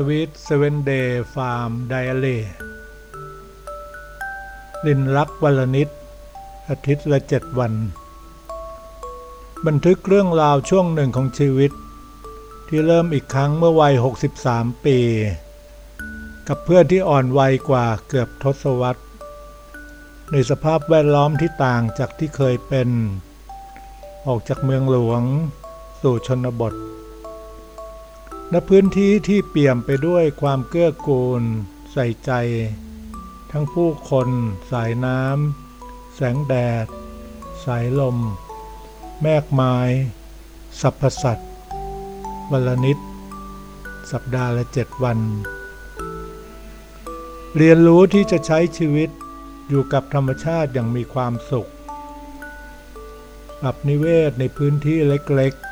Sweet Seven Day Farm Diary ลินรักวลนิด อาทิตย์ละเจ็ดวัน บันทึกเรื่องราวช่วงหนึ่งของชีวิต ที่เริ่มอีกครั้งเมื่อวัย 63 ปี กับเพื่อนที่อ่อนวัยกว่าเกือบทศวรรษ ในสภาพแวดล้อมที่ต่างจากที่เคยเป็น ออกจากเมืองหลวง สู่ชนบท ณพื้นที่ที่เปี่ยมไปด้วยความเกื้อกูล ใส่ใจ ทั้งผู้คน สายน้ำแสงแดด สายลม แมกไม้สรรพสัตว์วันละนิด สัปดาห์ละเจ็ดวัน เรียนรู้ที่จะใช้ชีวิตอยู่กับธรรมชาติอย่างมีความสุข ปรับนิเวศในพื้นที่เล็กๆ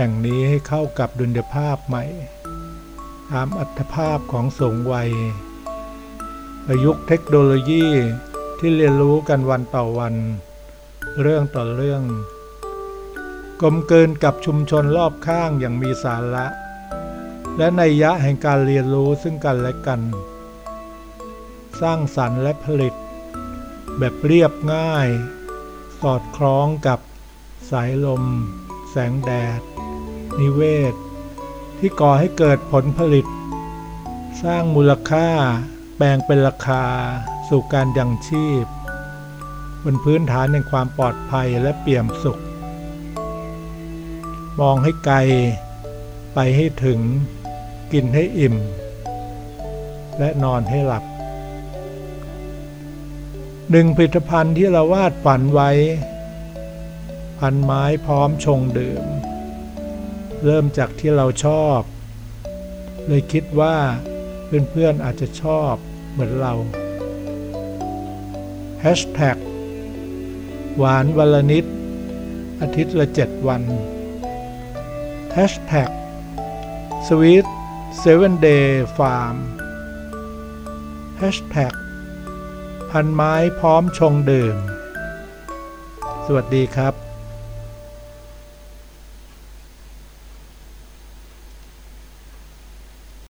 แห่งนี้ให้เข้ากับดุลยภาพใหม่ ตามอัตภาพของสูงวัย ประยุกต์เทคโนโลยีที่เรียนรู้กันวันต่อวัน เรื่องต่อเรื่อง กลมเกินกับชุมชนรอบข้างอย่างมีสาระ และในยยะแห่งการเรียนรู้ซึ่งกันและกัน สร้างสรรค์และผลิต แบบเรียบง่าย สอดคล้องกับสายลม แสงแดด นิเวศ ที่ก่อให้เกิดผลผลิต สร้างมูลค่า แปลงเป็นราคา สู่การยังชีพ บนพื้นฐานแห่งความปลอดภัยและเปี่ยมสุข มองให้ไกล ไปให้ถึง กินให้อิ่ม และนอนให้หลับหนึ่งผลิตภัณฑ์ที่เราวาดฝันไว้ พันไม้พร้อมชงดื่ม เริ่มจากที่เราชอบ เลยคิดว่าเพื่อนๆอาจจะชอบเหมือนเรา Hashtag หวานวันละนิด อาทิตย์ละเจ็ดวัน Hashtag Sweet Seven Day Farm Hashtag พันไม้พร้อมชงดื่ม สวัสดีครับ